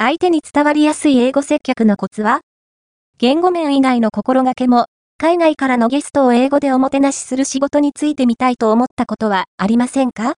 相手に伝わりやすい英語接客のコツは？言語面以外の心がけも、海外からのゲストを英語でおもてなしする仕事についてみたいと思ったことはありませんか？